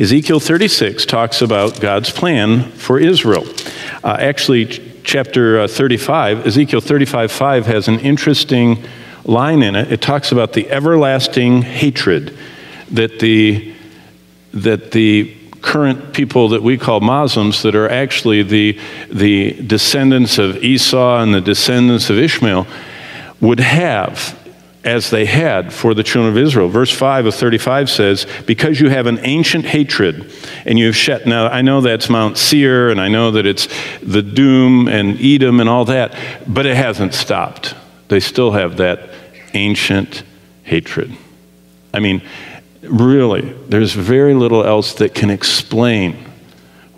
Ezekiel 36 talks about God's plan for Israel. Uh, actually, chapter uh, 35, Ezekiel 35 5 has an interesting line in it. It talks about the everlasting hatred that the, that the current people that we call Muslims, that are actually the, the descendants of Esau and the descendants of Ishmael, would have as they had for the children of Israel. Verse 5 of 35 says, Because you have an ancient hatred and you have shed. Now, I know that's Mount Seir and I know that it's the Doom and Edom and all that, but it hasn't stopped. They still have that ancient hatred. I mean, really, there's very little else that can explain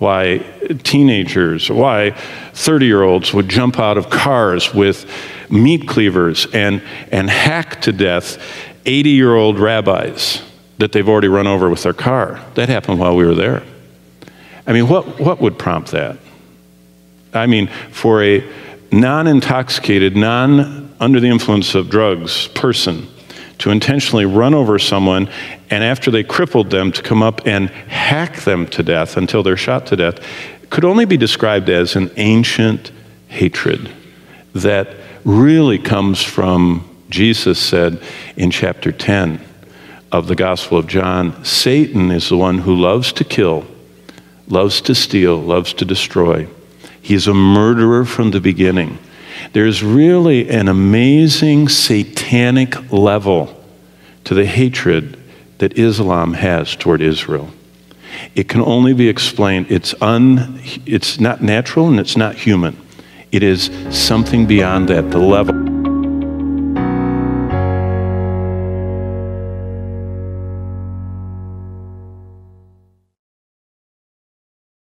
why teenagers, why 30 year olds would jump out of cars with meat cleavers and, and hack to death 80 year old rabbis that they've already run over with their car. That happened while we were there. I mean, what, what would prompt that? I mean, for a non intoxicated, non under the influence of drugs person to intentionally run over someone and after they crippled them to come up and hack them to death until they're shot to death could only be described as an ancient hatred that really comes from Jesus said in chapter 10 of the Gospel of John Satan is the one who loves to kill, loves to steal, loves to destroy. He's a murderer from the beginning. There's really an amazing satanic level to the hatred that Islam has toward Israel. It can only be explained, it's, un, it's not natural and it's not human. It is something beyond that, the level.